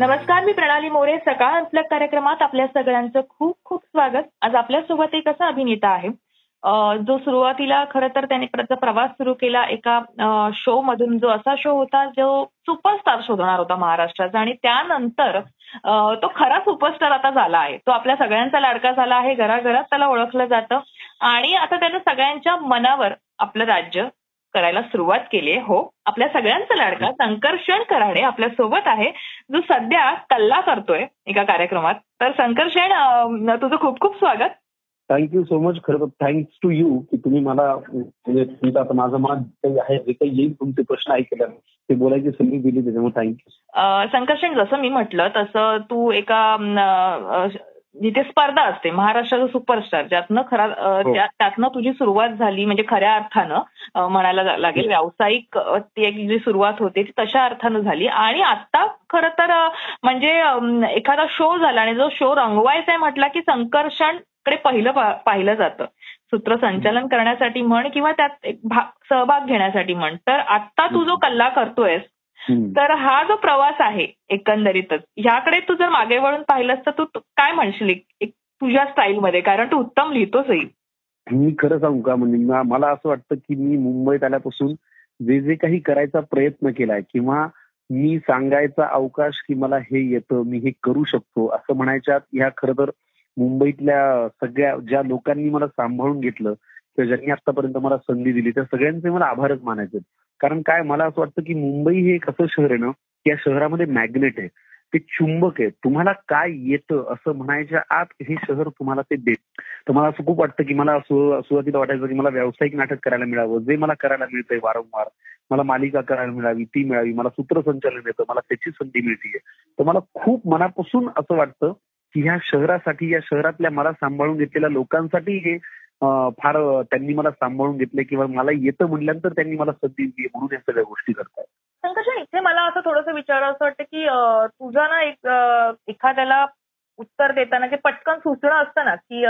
नमस्कार मी प्रणाली मोरे. सकाळ आपल्या कार्यक्रमात आपल्या सगळ्यांचं खूप खूप स्वागत. आज आपल्यासोबत एक असा अभिनेता आहे. जो सुरुवातीला खरं तर त्याने त्याचा प्रवास सुरू केला एका शो मधून जो असा शो होता जो सुपरस्टार शोधणार होता महाराष्ट्राचा. आणि त्यानंतर तो खरा सुपरस्टार आता झाला आहे. तो आपल्या सगळ्यांचा लाडका झाला आहे. घराघरात त्याला ओळखलं जातं. आणि आता त्यानं सगळ्यांच्या मनावर आपलं राज्य करायला सुरुवात केली आहे. हो आपल्या सगळ्यांचा लाडका संकर्षण कराडे आपल्यासोबत आहे जो सध्या कल्ला करतोय एका कार्यक्रमात. तर संकर्षण तुझं खूप खूप स्वागत. थँक्यू सो मच खरं तर थँक्स टू यू की तुम्ही मला म्हणजे आता माझं मत काही आहे जे काही येईल तुमचे प्रश्न ऐकले. ते बोलायची संधी दिली त्याच्यामुळे थँक्यू संकर्षण जसं मी म्हटलं तसं तू एका जिथे स्पर्धा असते. महाराष्ट्राचं सुपरस्टार ज्यातनं खरा हो. त्या- त्यातनं तुझी सुरुवात झाली म्हणजे खऱ्या अर्थानं म्हणायला लागेल व्यावसायिक अं, ती एक जी सुरुवात होते ती तशा अर्थानं झाली. आणि आता खरं तर म्हणजे एखादा शो झाला आणि जो शो रंगवायचा आहे म्हटला की संकर्षणकडे पहिलं पाहिलं जातं. सूत्रसंचालन करण्यासाठी म्हण किंवा त्यात एक सहभाग घेण्यासाठी म्हण. तर आता तू जो कल्ला करतोयस तर हा जो प्रवास आहे एकंदरीतच ह्याकडे तू जर मागे वळून पाहिलंस तर तू तू काय म्हणशील तुझ्या स्टाईलमध्ये? कारण तू उत्तम लिहितोसही मी खरं सांगू का? म्हणजे मला असं वाटतं की मी मुंबईत आल्यापासून जे जे काही करायचा प्रयत्न केलाय किंवा मी सांगायचा अवकाश की मला हे येतं मी हे करू शकतो असं म्हणायच्या ह्या खरं तर मुंबईतल्या सगळ्या ज्या लोकांनी मला सांभाळून घेतलं किंवा ज्यांनी आतापर्यंत मला संधी दिली त्या सगळ्यांचे मला आभारच मानायचे. कारण काय मला असं वाटतं की मुंबई हे एक असं शहर आहे ना या शहरामध्ये मॅग्नेट आहे. ते चुंबक आहे. तुम्हाला काय येतं असं म्हणायच्या आत हे शहर तुम्हाला ते देत. तर मला असं खूप वाटतं की मला सुरुवातीला वाटायचं की मला व्यावसायिक नाटक करायला मिळावं. जे मला करायला मिळतंय वारंवार मला मालिका करायला मिळावी ती मिळावी मला सूत्रसंचालन येतं मला त्याची संधी मिळतीये. तर मला खूप मनापासून असं वाटतं की ह्या शहरासाठी या शहरातल्या मला सांभाळून घेतलेल्या लोकांसाठी हे फार त्यांनी मला सांभाळून घेतले किंवा मला येतं म्हटल्यानंतर त्यांनी मला संधी दिली म्हणून या सगळ्या गोष्टी करतात संकर्षण इथे मला असं थोडंसं विचारावं असं वाटतं की तुझा ना एक एखाद्याला उत्तर देताना जे पटकन सुचणं असतं ना की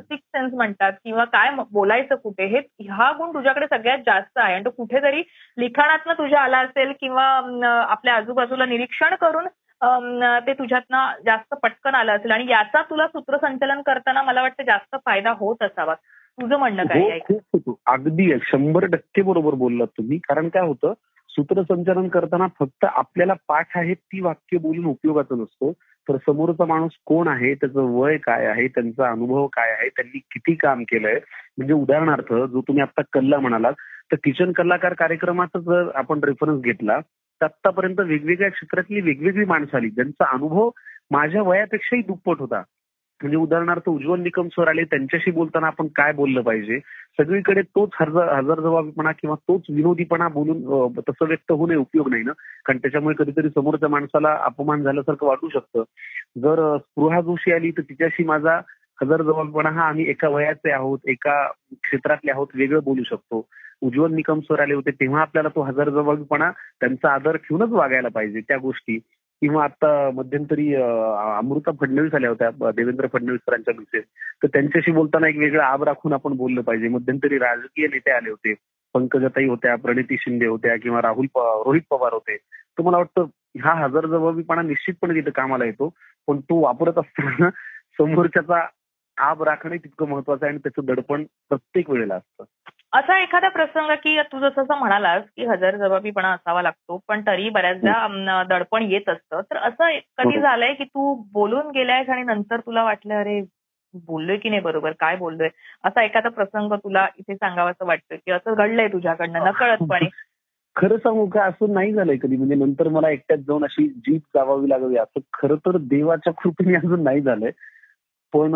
सिक्स सेन्स म्हणतात किंवा काय बोलायचं कुठे हे हा गुण तुझ्याकडे सगळ्यात जास्त आहे. आणि तो कुठेतरी लिखाणातनं तुझ्या आला असेल किंवा आपल्या आजूबाजूला निरीक्षण करून ते तुझ्यातनं जास्त पटकन आलं असेल आणि याचा तुला सूत्रसंचालन करताना मला वाटतं जास्त फायदा होत असावा. तुझं म्हणणं काय हो आहे? खूप होतो. अगदी शंभर टक्के बरोबर बोललात तुम्ही. कारण काय होतं सूत्रसंचालन करताना फक्त आपल्याला पाठ आहे ती वाक्य बोलून उपयोगाचं नसतो. तर समोरचा माणूस कोण आहे त्याचं वय काय आहे त्यांचा अनुभव काय आहे त्यांनी किती काम केलंय? म्हणजे उदाहरणार्थ जो तुम्ही आता कल्ला म्हणालात तर किचन कलाकार कार्यक्रमाचा जर आपण रेफरन्स घेतला तर आतापर्यंत वेगवेगळ्या क्षेत्रातली वेगवेगळी माणसं आली. ज्यांचा अनुभव माझ्या वयापेक्षाही दुप्पट होता. म्हणजे उदाहरणार्थ उज्ज्वल निकम सर आले त्यांच्याशी बोलताना आपण काय बोललं पाहिजे? सगळीकडे तोच हजर जबाबीपणा किंवा तोच विनोदीपणा बोलून तसं व्यक्त होणे उपयोग नाही ना? कारण त्याच्यामुळे कधीतरी समोरच्या माणसाला अपमान झाल्यासारखं वाटू शकतं. जर स्पृहा जोशी आली तर तिच्याशी माझा हजरजबाबीपणा हा आम्ही एका वयाचे आहोत एका क्षेत्रातले आहोत वेगळं बोलू शकतो. उज्ज्वल निकम सर आले होते तेव्हा आपल्याला तो हजरजबाबीपणा त्यांचा आदर ठेवूनच वागायला पाहिजे त्या गोष्टी. किंवा आता मध्यंतरी अमृता फडणवीस आल्या होत्या देवेंद्र फडणवीस सरांच्या मिसेस तर त्यांच्याशी बोलताना एक वेगळा आब राखून आपण बोललं पाहिजे. मध्यंतरी राजकीय नेते आले होते पंकजाताई होत्या प्रणिती शिंदे होत्या किंवा राहुल रोहित पवार होते. तर मला वाटतं हा हजरजबाबीपणा निश्चितपणे तिथं कामाला येतो. पण तो वापरत असताना समोरच्याचा आब राखणे तितकं महत्वाचं आहे आणि त्याचं दडपण प्रत्येक वेळेला असतं. असा एखादा प्रसंग की तू जसं असं म्हणालास की हजर जबाबीपणा असावा लागतो पण तरी बऱ्याचदा दडपण येत असतं. तर असं कधी. झालंय की तू बोलून गेलायस आणि नंतर तुला वाटलं अरे बोललोय की नाही बरोबर? काय बोललोय? असा एखादा प्रसंग तुला इथे सांगावाचं वाटतं की असं घडलंय तुझ्याकडनं नकळतपणे? खरं सांगू का असं नाही झालंय कधी. म्हणजे नंतर मला एकट्यात जाऊन अशी जीप चावावी लागावी असं खरं तर देवाच्या कृपेने अजून नाही झालंय. पण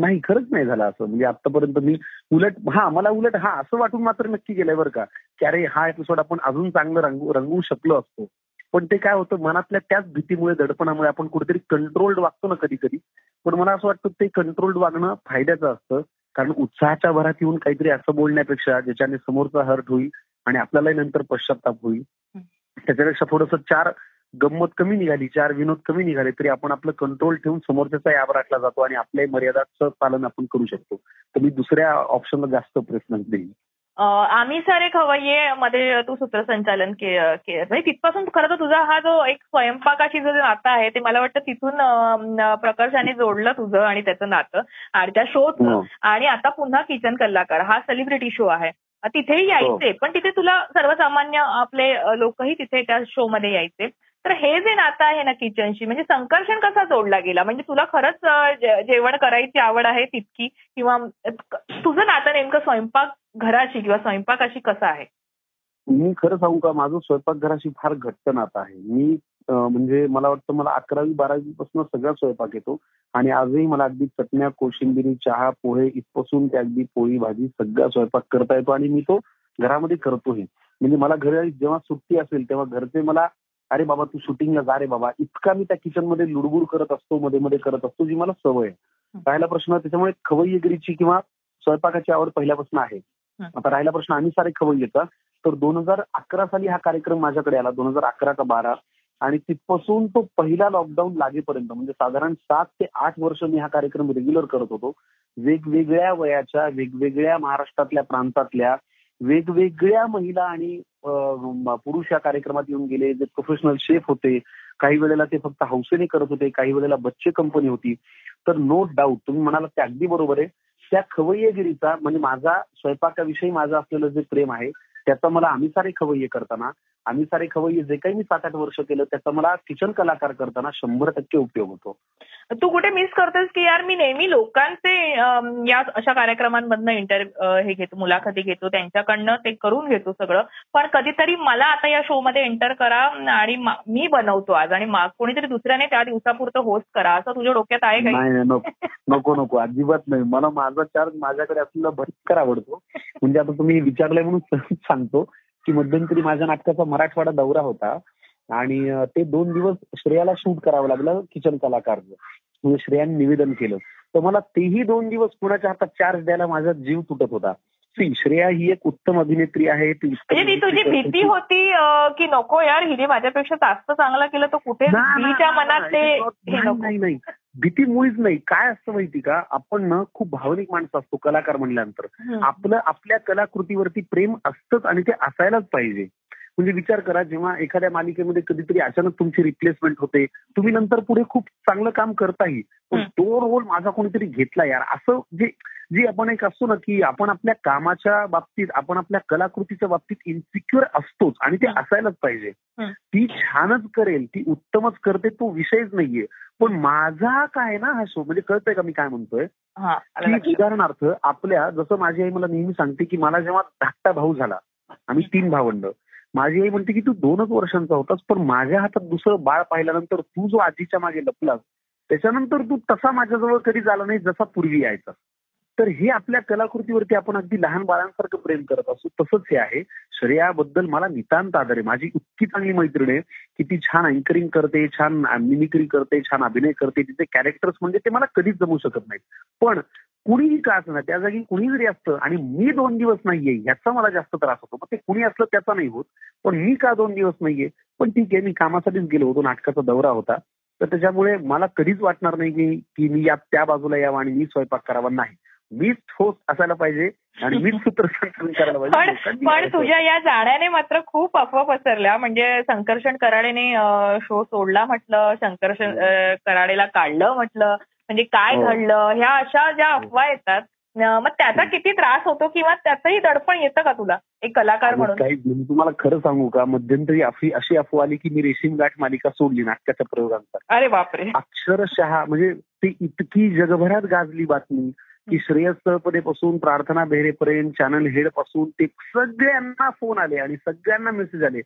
नाही खरंच नाही झालं असं. म्हणजे आतापर्यंत मी उलट हा मला उलट हा असं वाटून मात्र नक्की गेलंय बरं का की अरे हा एपिसोड आपण अजून चांगलं रंगवू रंगवू शकलो असतो. पण ते काय होतं मनातल्या त्याच भीतीमुळे दडपणामुळे आपण कुठेतरी कंट्रोल्ड वागतो ना कधी कधी पण मला असं वाटतं ते कंट्रोल्ड वागणं फायद्याचं असतं. कारण उत्साहाच्या भरात येऊन काहीतरी असं बोलण्यापेक्षा ज्याच्याने समोरचा हर्ट होईल आणि आपल्यालाही नंतर पश्चाताप होईल. त्याच्यापेक्षा थोडंसं चार गंमत कमी निघाली चार विनोद कमी निघाले तरी आपण आपलं कंट्रोल ठेवून समोरच्याचा याब राखला जातो आणि आपल्याही मर्यादाचं पालन आपण करू शकतो. तर मी दुसऱ्या ऑप्शनला जास्त प्रेफरन्स देईन. अं, आम्ही सारे खवय्ये मध्ये तू सूत्रसंचालन म्हणजे तिथपासून खरं तर तुझा हा जो एक स्वयंपाकाशी जो नातं आहे ते मला वाटतं तिथून प्रकर्षाने जोडलं तुझं आणि त्याचं नातं. आणि त्या शोचं हो. आणि आता पुन्हा किचन कलाकार हा सेलिब्रिटी शो आहे. तिथेही यायचे पण तिथे तुला सर्वसामान्य आपले लोकही तिथे त्या शो मध्ये यायचे. तर हे जे नातं आहे ना किचनशी म्हणजे संकर्षण कसा जोडला गेला? म्हणजे तुला खरंच जेवण करायची आवड आहे तितकी? किंवा तुझं नातं नेमकं स्वयंपाक घराशी किंवा स्वयंपाकाशी कसं आहे? मी खरं सांगू का? माझं स्वयंपाकघराशी फार घट्ट नातं आहे. मी म्हणजे मला वाटतं मला अकरावी बारावी पासून सगळा स्वयंपाक येतो. आणि आजही मला अगदी चटण्या कोशिंबिरी चहा पोहे इथपासून ते अगदी पोळी भाजी सगळा स्वयंपाक करता येतो. आणि मी तो घरामध्ये करतोही. म्हणजे मला घरी जेव्हा सुट्टी असेल तेव्हा घरचे मला अरे बाबा तू शूटिंगला जा रे बाबा. इतका मी त्या किचनमध्ये लुडबुड करत असतो मध्ये मध्ये करत असतो जी मला सवय आहे. राहिला प्रश्न त्याच्यामुळे खवय्यगिरीची किंवा स्वयंपाकाची आवड पहिल्यापासून आहे. आता राहिला प्रश्न आम्ही सारे खवय्येचा. तर दोन हजार अकरा साली हा कार्यक्रम माझ्याकडे आला दोन हजार अकरा का बारा. आणि तिथपासून तो पहिला लॉकडाऊन लागेपर्यंत म्हणजे साधारण सात ते आठ वर्ष मी हा कार्यक्रम रेग्युलर करत होतो. वेगवेगळ्या वयाच्या वेगवेगळ्या महाराष्ट्रातल्या प्रांतातल्या वेगवेगळ्या महिला आणि पुरुष या कार्यक्रमात येऊन गेले. जे प्रोफेशनल शेफ होते. काही वेळेला ते फक्त हौसेने करत होते. काही वेळेला बच्चे कंपनी होती. तर नो डाऊट तुम्ही म्हणाला ते अगदी बरोबर आहे. त्या खवय्यगिरीचा म्हणजे माझा स्वयंपाकाविषयी माझं असलेलं जे प्रेम आहे त्याचा मला आम्ही सारे खवय्ये करताना आम्ही सारे खवय्ये जे काही मी सात आठ वर्ष केलं त्याचा मला किचन कलाकार करताना शंभर टक्के उपयोग होतो. तू कुठे मिस करतोस की यार? मी नेहमी लोकांचे या अशा कार्यक्रमांमधनं इंटर हे घेतो मुलाखती घेतो त्यांच्याकडनं ते करून घेतो सगळं. पण कधीतरी मला आता या शो मध्ये एंटर करा आणि मा- बनवतो आज आणि कोणीतरी दुसऱ्याने त्या दिवसापुरतं होस्ट करा असं तुझ्या डोक्यात आहे नाही, नको. नको नको. अजिबात नाही. मला माझा चार्ज माझ्याकडे असलेला भयंकर आवडतो. म्हणजे आता तुम्ही विचारलंय म्हणून सांगतो. की मध्यंतरी माझ्या नाटकाचा मराठवाडा दौरा होता. आणि ते दोन दिवस श्रेयाला शूट करावं लागलं किचन कलाकारचं. म्हणजे श्रेयाने निवेदन केलं. तर मला तेही दोन दिवस कुणाच्या हातात चार्ज द्यायला माझा जीव तुटत होता. सी श्रेया ही एक उत्तम अभिनेत्री आहे ती उत्तम ती तुझी भीती. होती की नको यार हिने माझ्यापेक्षा जास्त चांगलं केलं तर कुठे तिच्या मनात ते नाही, नाही, भीती मुळीच नाही. काय असतं माहिती का? आपण ना खूप भावनिक माणसं असतो कलाकार म्हणल्यानंतर. आपलं आपल्या कलाकृतीवरती प्रेम असतंच आणि ते असायलाच पाहिजे. म्हणजे विचार करा जेव्हा एखाद्या मालिकेमध्ये कधीतरी अचानक तुमची रिप्लेसमेंट होते तुम्ही नंतर पुढे खूप चांगलं काम करताही पण. तो रोल माझा कोणीतरी घेतला यार असं जे जे आपण एक असतो ना की आपण आपल्या कामाच्या बाबतीत आपण आपल्या कलाकृतीच्या बाबतीत इन्सिक्युअर असतोच आणि ते. असायलाच पाहिजे. ती छानच करेल ती उत्तमच करते तो विषयच नाहीये पण माझा काय ना हा शो म्हणजे कळतंय का मी काय म्हणतोय की. उदाहरणार्थ आपल्या जसं माझी आई मला नेहमी सांगते की मला जेव्हा धाकटा भाऊ झाला आम्ही तीन भावंड माझी आई म्हणते की तू दोनच वर्षांचा होतास पण माझ्या हातात दुसरं बाळ पाहिल्यानंतर तू जो आजीच्या मागे लपलास त्याच्यानंतर तू तसा माझ्याजवळ कधी झाला नाही जसा पूर्वी यायचा. तर हे आपल्या कलाकृतीवरती आपण अगदी लहान बाळांसारखं प्रेम करत असू तसंच हे आहे. श्रेयाबद्दल मला नितांत आदर आहे. माझी इतकी चांगली मैत्रीण आहे की ती छान अँकरिंग करते छान मिमिक्री करते छान अभिनय करते तिचे कॅरेक्टर्स म्हणजे ते मला कधीच जमू शकत नाही पण कुणीही का असणार त्या जागी कुणी जरी असतं आणि मी दोन दिवस नाहीये ह्याचा मला जास्त त्रास होतो. मग ते कुणी असलं त्याचा नाही होत पण मी का दोन दिवस नाहीये? पण ठीक आहे मी कामासाठीच गेलो होतो नाटकाचा दौरा होता. तर त्याच्यामुळे मला कधीच वाटणार नाही की की मी या त्या बाजूला यावं आणि मी स्वयंपाक करावा. नाही. मीच ठोस असायला पाहिजे आणि मीच सूत्रसंचालन करायला पाहिजे. पण. तुझ्या या जाण्याने मात्र खूप अफवा पसरल्या. म्हणजे संकर्षण कराडेने शो सोडला म्हटलं संकर्षण कराडेला काढलं म्हटलं. म्हणजे काय हो. घडलं? ह्या अशा ज्या अफवा येतात मग त्याचा किती त्रास होतो किंवा त्याचंही दडपण येतं का तुला? एक कलाकार म्हणून. तुम्हाला खरं सांगू का? मध्यंतरी अशी अशी अफवा आली की मी रेशीम गाठ मालिका सोडली नाटकाच्या प्रयोगांचा अरे बापरे. अक्षरशः म्हणजे ते इतकी जगभरात गाजली बातमी की श्रेयस तळपदेपासून प्रार्थना बेहरेपर्यंत चॅनल हेडपासून ते सगळ्यांना फोन आले आणि सगळ्यांना मेसेज आले.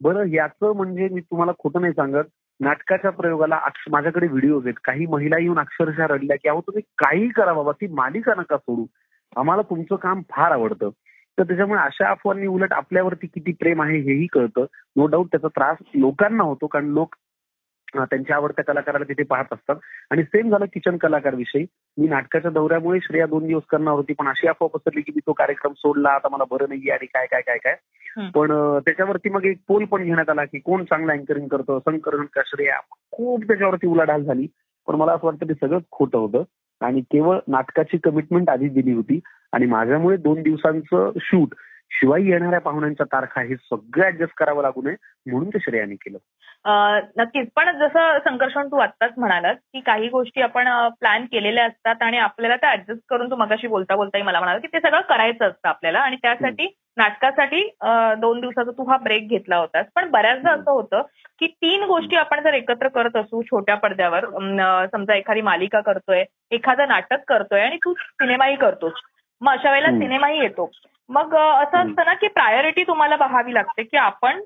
बरं याचं म्हणजे मी तुम्हाला खोटं नाही सांगत. नाटकाच्या प्रयोगाला माझ्याकडे व्हिडिओज आहेत. काही महिला येऊन अक्षरशः रडल्या की अहो तुम्ही काही करा बाबा ती मालिका नका सोडू. आम्हाला तुमचं काम फार आवडतं. तर त्याच्यामुळे अशा अफवांनी उलट आपल्यावरती किती प्रेम आहे हेही कळतं. नो डाऊट त्याचा त्रास लोकांना होतो कारण लोक त्यांच्या आवडत्या कलाकाराला तिथे पाहत असतात. आणि सेम झालं किचन कलाकार विषयी मी नाटकाच्या दौऱ्यामुळे श्रेया दोन दिवस करणार होती पण अशी अफवा पसरली की मी तो कार्यक्रम सोडला आता मला बरं नाहीये आणि काय काय काय काय. पण त्याच्यावरती मग एक पोल पण घेण्यात आला की कोण चांगलं अँकरिंग करतं? संकरण का श्रेया खूप त्याच्यावरती उलाढाल झाली. पण मला असं वाटतं ते सगळं खोटं होतं. आणि केवळ नाटकाची कमिटमेंट आधी दिली होती. आणि माझ्यामुळे दोन दिवसांचं शूट शिवाय येणाऱ्या पाहुण्यांच्या तारखा हे सगळं ऍडजस्ट करावं लागू नये म्हणून ते श्रेयाने केलं. नक्कीच. पण जसं संकर्षण तू आत्ताच म्हणालास की काही गोष्टी आपण प्लॅन केलेल्या असतात आणि आपल्याला त्या ऍडजस्ट करून तू मगाशी बोलता बोलताही मला म्हणाला की ते सगळं करायचं असतं आपल्याला आणि त्यासाठी नाटकासाठी दोन दिवसाचा तू हा ब्रेक घेतला होतास. पण बऱ्याचदा असं होतं की तीन गोष्टी आपण जर एकत्र करत असू छोट्या पडद्यावर समजा एखादी मालिका करतोय एखादं नाटक करतोय आणि तू सिनेमाही करतोस मग अशा वेळेला सिनेमाही येतो. मग असं असतं ना की प्रायोरिटी तुम्हाला पाहावी लागते की आपण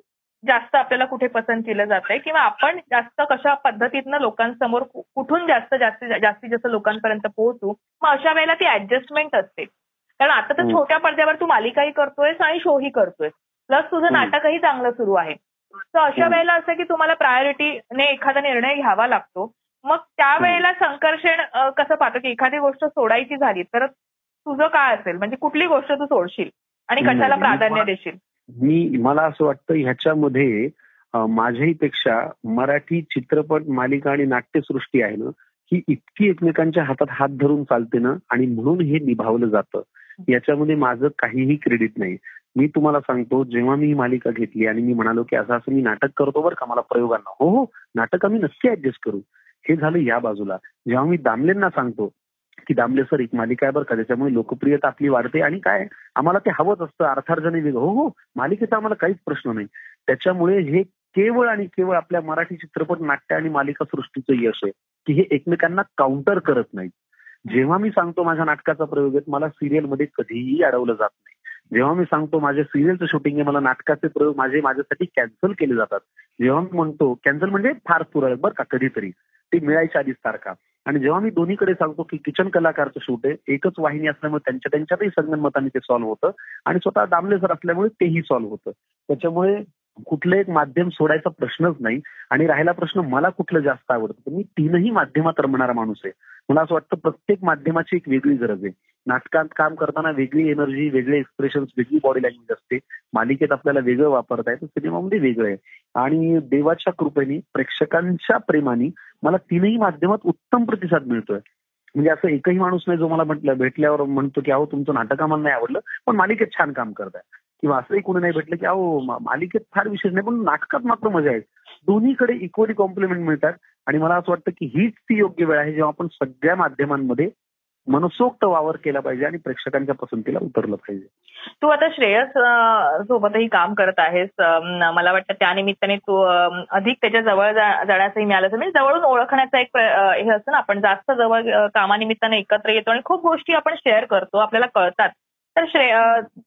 जास्त आपल्याला कुठे पसंत केलं जातंय किंवा आपण जास्त कशा पद्धतीनं लोकांसमोर कुठून जास्त जास्तीत जास्तीत जास्त लोकांपर्यंत पोहोचू मग अशा वेळेला ती ऍडजस्टमेंट असते. कारण आता तर छोट्या पडद्यावर तू मालिकाही करतोयस आणि शोही करतोयस. प्लस तुझं नाटकही चांगलं सुरू आहे. तर अशा वेळेला असं की तुम्हाला प्रायोरिटीने एखादा निर्णय घ्यावा लागतो. मग त्यावेळेला संकर्षण कसं पाहतो की एखादी गोष्ट सोडायची झाली तर तुझं काय असेल? म्हणजे कुठली गोष्ट तू सोडशील? आणि कशाला प्राधान्य देशील? मी मला असं वाटतं ह्याच्यामध्ये माझ्याही पेक्षा मराठी चित्रपट मालिका आणि नाट्यसृष्टी आहे ना ही इतकी एकमेकांच्या हातात हात धरून चालते ना आणि म्हणून हे निभावलं जातं. याच्यामध्ये माझं काहीही क्रेडिट नाही. मी तुम्हाला सांगतो जेव्हा मी ही मालिका घेतली आणि मी म्हणालो की असं असं मी नाटक करतो बरं का मला प्रयोगांना. हो हो नाटक आम्ही नक्की ऍडजस्ट करू. हे झालं या बाजूला. जेव्हा मी दामलेंना सांगतो की दामले सर एक मालिका आहे बरं का त्याच्यामुळे लोकप्रियता आपली वाढते आणि काय आम्हाला ते हवंच असतं अर्थार्जन वेगळं हो हो मालिकेचा आम्हाला काहीच प्रश्न नाही. त्याच्यामुळे हे केवळ आणि केवळ आपल्या मराठी चित्रपट नाट्य आणि मालिका सृष्टीचं यश आहे की हे एकमेकांना काउंटर करत नाही जेव्हा मी सांगतो माझ्या नाटकाचा प्रयोग आहे मला सिरियलमध्ये कधीही अडवलं जात नाही. जेव्हा मी सांगतो माझ्या सिरियलचं शूटिंग आहे मला नाटकाचे प्रयोग माझे माझ्यासाठी कॅन्सल केले जातात. जेव्हा मी म्हणतो कॅन्सल म्हणजे फार पुरळ बरं का कधीतरी. ते मिळायच्या आधीच तारखा. आणि जेव्हा मी दोन्हीकडे सांगतो की किचन कलाकारचं शूट आहे एकच वाहिनी असल्यामुळे त्यांच्या त्यांच्यातही संगणमताने ते सॉल्व्ह होतं आणि स्वतः दामले सर असल्यामुळे तेही सॉल्व्ह होतं. त्याच्यामुळे कुठलं एक माध्यम सोडायचा प्रश्नच नाही आणि राहिला प्रश्न मला कुठलं जास्त आवडतं मी तीनही माध्यमात रमणारा माणूस आहे. मला असं वाटतं प्रत्येक माध्यमाची एक वेगळी गरज आहे. नाटकात काम करताना वेगळी एनर्जी वेगळे एक्सप्रेशन वेगळी बॉडी लँग्वेज असते. मालिकेत आपल्याला वेगळं वापरता येतं सिनेमामध्ये वेगळं आहे. आणि देवाच्या कृपेने प्रेक्षकांच्या प्रेमाने मला तीनही माध्यमात उत्तम प्रतिसाद मिळतोय. म्हणजे असं एकही माणूस नाही जो मला म्हटलं भेटल्यावर म्हणतो की अहो तुमचं नाटक आम्हाला नाही आवडलं पण मालिकेत छान काम करताय. किंवा असंही कोणी नाही भेटलं की अहो मालिकेत फार विशेष नाही पण नाटकात मात्र मजा आहे. दोन्हीकडे इक्वली कॉम्प्लिमेंट मिळतात. आणि मला असं वाटतं की हीच ती योग्य वेळ आहे जेव्हा आपण सगळ्या माध्यमांमध्ये मनसोक्त वावर केला पाहिजे आणि प्रेक्षकांच्या पसंतीला उतरलं पाहिजे. तू आता श्रेयस सोबतही काम करत आहेस. मला वाटतं त्यानिमित्ताने तू अधिक त्याच्याजवळ जाण्याचंही मिळालं म्हणजे जवळून ओळखण्याचा एक हे असतं ना आपण जास्त जवळ कामानिमित्ताने एकत्र येतो आणि खूप गोष्टी आपण शेअर करतो आपल्याला कळतात. तर श्रेय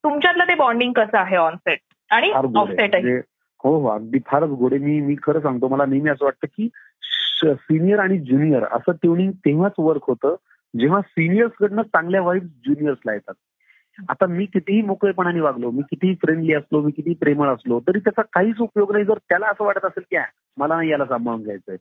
तुमच्यातलं ते बॉन्डिंग कसं आहे ऑनसेट आणि ऑफसेट म्हणजे हो हो अगदी फारच गोडे मी मी खरं सांगतो मला नेहमी असं वाटतं की सिनियर आणि ज्युनियर असं ट्युनिंग तेव्हाच वर्क होतं जेव्हा सिनियर्स कडनं चांगल्या वाईफ ज्युनियर्सला येतात. आता मी कितीही मोकळेपणाने वागलो मी कितीही फ्रेंडली असलो मी किती प्रेमळ असलो तरी त्याचा काहीच उपयोग नाही जर त्याला असं वाटत असेल की मला नाही याला सांभाळून घ्यायचंय.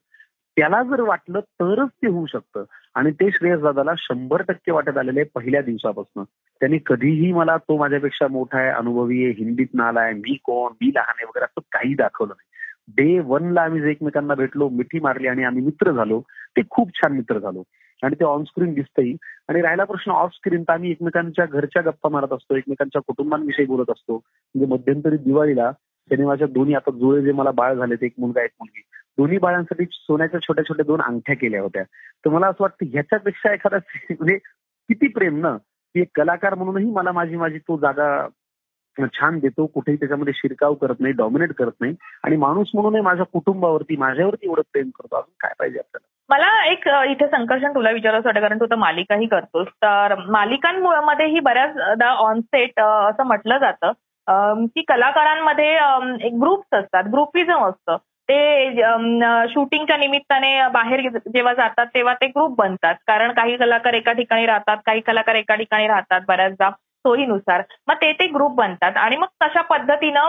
त्याला जर वाटलं तरच ते होऊ शकतं. आणि ते श्रेयस दादाला शंभर टक्के वाटत आलेले आहे पहिल्या दिवसापासून. त्यांनी कधीही मला तो माझ्यापेक्षा मोठा आहे अनुभवी आहे हिंदीत नालाय मी कोण मी लहान आहे वगैरे असं काही दाखवलं नाही. डे वनला आम्ही जे एकमेकांना भेटलो मिठी मारली आणि आम्ही मित्र झालो ते खूप छान मित्र झालो. आणि ते ऑनस्क्रीन दिसतंही. आणि राहिला प्रश्न ऑफ स्क्रीन तर आम्ही एकमेकांच्या घरच्या गप्पा मारत असतो एकमेकांच्या कुटुंबांविषयी बोलत असतो. म्हणजे मध्यंतरी दिवाळीला सिनेमाच्या दोन्ही आता जुळे जे मला बाळ झाले ते एक मुलगा एक मुलगी दोन्ही बाळांसाठी सोन्याच्या छोट्या छोट्या दोन अंगठ्या केल्या होत्या. तर मला असं वाटतं ह्याच्यापेक्षा एखादा म्हणजे किती प्रेम ना? की एक कलाकार म्हणूनही मला माझी माझी तो जागा छान देतो कुठेही त्याच्यामध्ये शिरकाव करत नाही डॉमिनेट करत नाही. आणि माणूस म्हणूनही माझ्या कुटुंबावरती माझ्यावरती एवढं प्रेम करतो. अजून काय पाहिजे आपल्याला? मला एक इथे संकर्षण तुला विचारायचं वाटतं कारण तू तर मालिकाही करतोस. तर मालिकांमध्येही बऱ्याचदा ऑनसेट असं म्हटलं जातं. की कलाकारांमध्ये एक ग्रुप्स असतात ग्रुपिझम असतं. ते शूटिंगच्या निमित्ताने बाहेर जेव्हा जातात तेव्हा ते ग्रुप बनतात. कारण काही कलाकार एका ठिकाणी राहतात काही कलाकार एका ठिकाणी राहतात बऱ्याचदा. सोयीनुसार. मग ते ते ग्रुप बनतात आणि मग तशा पद्धतीनं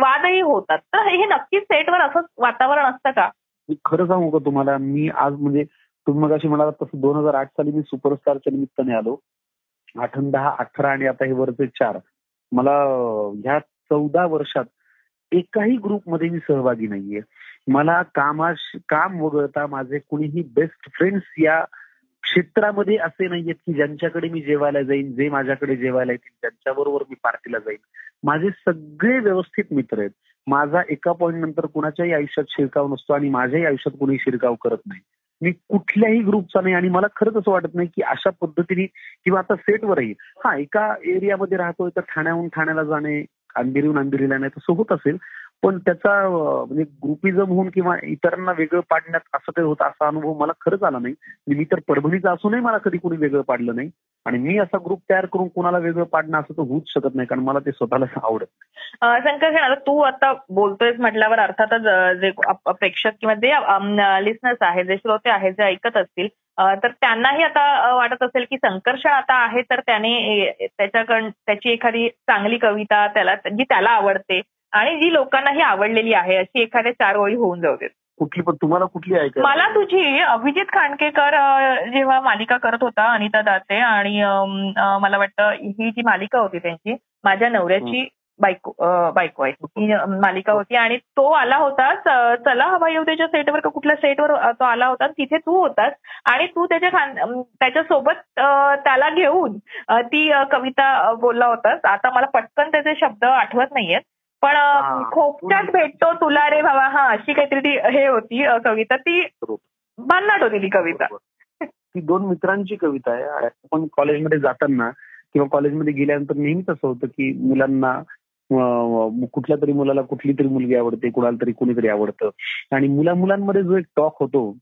वादही होतात. तर हे नक्कीच सेटवर असंच वातावरण असतं का? खरं सांगू का तुम्हाला मी आज म्हणजे तुम्ही मग अशी म्हणाला तसं दोन हजार आठ साली मी सुपरस्टारच्या निमित्ताने आलो. आठ दहा अठरा आणि आता हे वरचे चार. मला ह्या चौदा वर्षात एकाही ग्रुपमध्ये मी सहभागी नाहीये. मला कामा काम वगळता माझे कुणीही बेस्ट फ्रेंड्स या क्षेत्रामध्ये असे नाहीयेत की ज्यांच्याकडे मी जेवायला जाईन जे माझ्याकडे जेवायला येतील त्यांच्याबरोबर मी पार्टीला जाईन. माझे सगळे व्यवस्थित मित्र आहेत. माझा एका पॉईंट नंतर कुणाच्याही आयुष्यात शिरकाव नसतो आणि माझ्याही आयुष्यात कोणी शिरकाव करत नाही. मी कुठल्याही ग्रुपचा नाही आणि मला खरंच असं वाटत नाही की अशा पद्धतीने किंवा आता सेटवरही हा एका एरियामध्ये राहतोय तर ठाण्याहून ठाण्याला जाणे अंधेरीहून अंधेरीला नाही तसं होत असेल. पण त्याचा म्हणजे ग्रुपिझम होऊन किंवा इतरांना वेगळं पाडण्यात असं काही होतं असा अनुभव मला खरंच आला नाही. मी तर परभणीचा असूनही मला कधी कोणी वेगळं पाडलं नाही. आणि मी असा ग्रुप तयार करून कोणाला वेगळं पाडणं असं तर होऊच शकत नाही कारण मला ते स्वतःला आवडत शंकर आता तू आता बोलतोयस म्हटल्यावर अर्थातच जे प्रेक्षक किंवा जे लिस्नर्स आहेत जे श्रोते आहेत जे ऐकत असतील तर त्यांनाही आता वाटत असेल की संकर्ष आता आहे तर त्याने त्याच्याकडं त्याची एखादी चांगली कविता त्याला जी त्याला आवडते आणि जी लोकांनाही आवडलेली आहे अशी एखाद्या चार ओळी होऊन जाऊ देत कुठली पण तुम्हाला कुठली मला तुझी अभिजित खांडकेकर जेव्हा मालिका करत होता अनिता दाते आणि मला वाटतं ही जी मालिका होती त्यांची माझ्या नवऱ्याची बायको बायको आहे. ही मालिका होती आणि तो आला होता चला हवा येऊ त्याच्या सेटवर का कुठल्या सेटवर तो आला होता तिथे तू होतास आणि तू त्याच्या त्याच्यासोबत त्याला घेऊन ती कविता बोलला होतास. आता मला पटकन त्याचे शब्द आठवत नाहीयेत. पण खोपच्यात भेटतो तुला रे बाबा हा अशी काहीतरी ती हे होती कविता. ती भन्नाट होती ती कविता. ती दोन मित्रांची कविता आहे. आपण कॉलेजमध्ये जाताना किंवा कॉलेजमध्ये गेल्यानंतर नेहमीच असं होतं की मुलांना कुठल्या तरी मुलाला कुठली तरी मुलगी आवडते कुणाला तरी कुणीतरी आवडतं. आणि मुला मुलांमध्ये जो एक टॉक होतो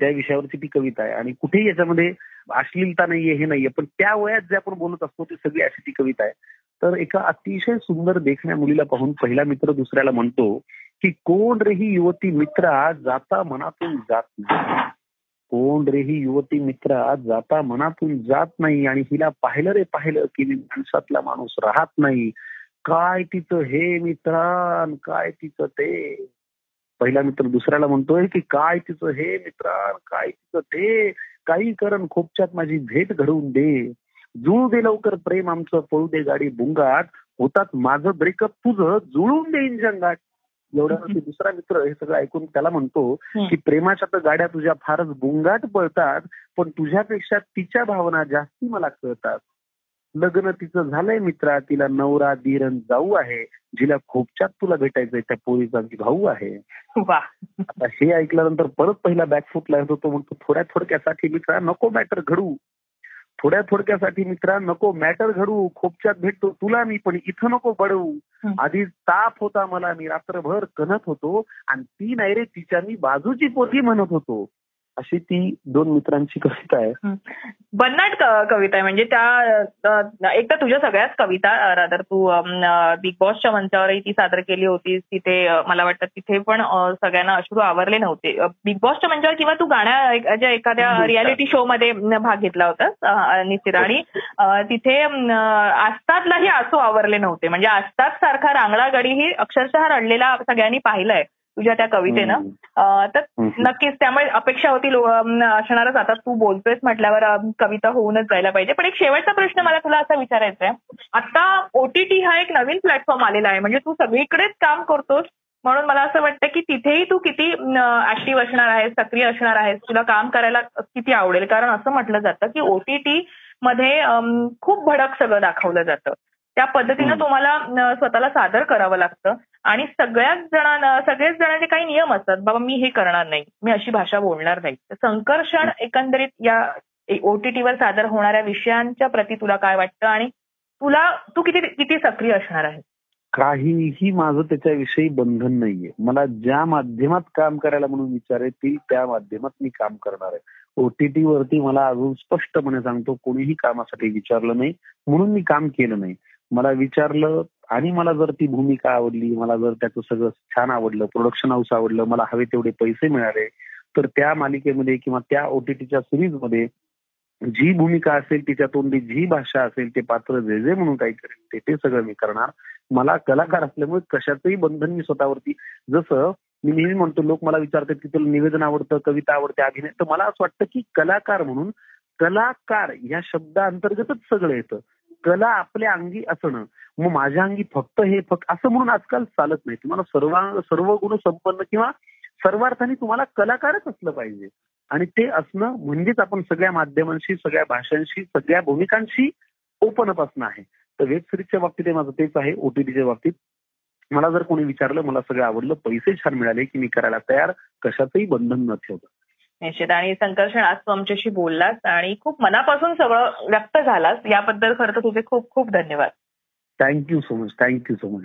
त्या विषयावरची ती कविता आहे. आणि कुठेही याच्यामध्ये अश्लीलता नाहीये हे नाहीये. पण त्या वयात जे आपण बोलत असतो ती सगळी अशी ती कविता आहे. तर एका अतिशय सुंदर देखण्या मुलीला पाहून पहिला मित्र दुसऱ्याला म्हणतो की कोण रे ही युवती मित्रा जाता मनातून जात नाही? कोण रे ही युवती मित्रा जाता मनातून जात नाही आणि हिला पाहिलं रे पाहिलं की मी माणसातला माणूस राहत नाही. काय तिचं हे मित्रान काय तिचं ते? पहिला मित्र दुसऱ्याला म्हणतोय की काय तिचं हे मित्रान काय तिचं ते? काही करण खोपच्यात माझी भेट घडवून दे. जुळू दे लवकर प्रेम आमचं पळू दे गाडी बुंगाट. होतात माझं ब्रेकअप तुझं जुळून देईन जंगाट. एवढ्यावरती दुसरा मित्र हे सगळं ऐकून त्याला म्हणतो की प्रेमाच्या तर गाड्या तुझ्या फारच बुंगाट पळतात पण तुझ्यापेक्षा तिच्या भावना जास्ती मला कळतात. लग्न तिचं झालंय मित्रा तिला नवरा धीरण जाऊ आहे. जिला खोपच्यात तुला भेटायचंय त्या पोरीचा भाऊ आहे. आता हे ऐकल्यानंतर परत पहिला बॅकफूटला येतो तो म्हणतो थोड्या थोडक्यासाठी मित्रा नको मॅटर घडू. थोड्या थोडक्यासाठी मित्रा नको मॅटर घडू खोपच्यात भेटतो तुला मी पण इथं नको बडवू. आधी ताप होता मला मी रात्रभर कणत होतो आणि ती नाही रे तिच्या मी बाजूची पोती म्हणत होतो. अशी ती दोन मित्रांची कविता आहे. बन्नाट कविता आहे. म्हणजे त्या एक तर तुझ्या सगळ्याच कविता रादर तू बिग बॉसच्या मंचावरही ती सादर केली होतीस तिथे मला वाटतं तिथे पण सगळ्यांना अश्रू आवरले नव्हते. बिग बॉसच्या मंचावर किंवा तू गाण्याच्या एखाद्या रियालिटी शो मध्ये भाग घेतला होतास निश्चित आणि तिथे आस्तादलाही आसू आवरले नव्हते. म्हणजे आस्ताद सारखा रांगडा गडी ही अक्षरशः रडलेला सगळ्यांनी पाहिलंय. तुझ्या त्या कवितेनं. तर नक्कीच त्यामुळे अपेक्षा होती असणारच. आता तू बोलतोयस म्हटल्यावर कविता होऊनच जायला पाहिजे. पण एक शेवटचा प्रश्न मला तुला असा विचारायचा आहे. आता ओटीटी हा एक नवीन प्लॅटफॉर्म आलेला आहे. म्हणजे तू सगळीकडेच काम करतोस. म्हणून मला असं वाटतं की तिथेही तू किती ऍक्टिव्ह असणार आहेस सक्रिय असणार आहेस तुला काम करायला किती आवडेल? कारण असं म्हटलं जातं की ओटीटी मध्ये खूप भडक सगळं दाखवलं जातं. त्या पद्धतीनं तुम्हाला स्वतःला सादर करावं लागतं. आणि सगळ्याच जणांना सगळेच जणांचे काही नियम असतात. बाबा मी हे करणार नाही. मी अशी भाषा बोलणार नाही. संकर्षण एकंदरीत या ओटीटीवर सादर होणाऱ्या विषयांच्या प्रती तुला काय वाटतं? आणि तुला तू किती किती सक्रिय असणार आहे काहीही माझं त्याच्याविषयी बंधन नाहीये. मला ज्या माध्यमात काम करायला म्हणून विचार येतील त्या माध्यमात मी काम करणार आहे. ओटीटी वरती मला अजून स्पष्टपणे सांगतो कोणीही कामासाठी विचारलं नाही म्हणून मी काम केलं नाही. मला विचारलं आणि मला जर ती भूमिका आवडली मला जर त्याचं सगळं छान आवडलं प्रोडक्शन हाऊस आवडलं मला हवे तेवढे पैसे मिळाले तर त्या मालिकेमध्ये किंवा त्या ओटीटीच्या सिरीजमध्ये जी भूमिका असेल तिच्या तोंडी जी भाषा असेल ते पात्र जे जे म्हणून काही करेल ते ते सगळं मी करणार. मला कलाकार असल्यामुळे कशाचंही बंधन मी स्वतःवरती जसं मी नेहमी म्हणतो लोक मला विचारतात की तुला निवेदन आवडतं कविता आवडते अभिनय तर मला असं वाटतं की कलाकार म्हणून कलाकार या शब्दाअंतर्गतच सगळं येतं. कला आपल्या अंगी असणं मग माझ्या अंगी फक्त हे फक्त असं म्हणून आजकाल चालत नाही. तुम्हाला सर्व सर्व गुण संपन्न किंवा सर्वार्थाने तुम्हाला कलाकारच असलं पाहिजे. आणि ते असणं म्हणजेच आपण सगळ्या माध्यमांशी सगळ्या भाषांशी सगळ्या भूमिकांशी ओपन अप असणं आहे. तर वेब सिरीजच्या बाबतीत माझं तेच आहे ओटीटीच्या बाबतीत. मला जर कोणी विचारलं मला सगळं आवडलं पैसे छान मिळाले की मी करायला तयार कशाचंही बंधन न ठेवतं. निश्चित. आणि संकर्षण आज तू आमच्याशी बोललास आणि खूप मनापासून सगळं व्यक्त झालास. याबद्दल खरं तर तुझे खूप खूप धन्यवाद. Thank you so much thank you so much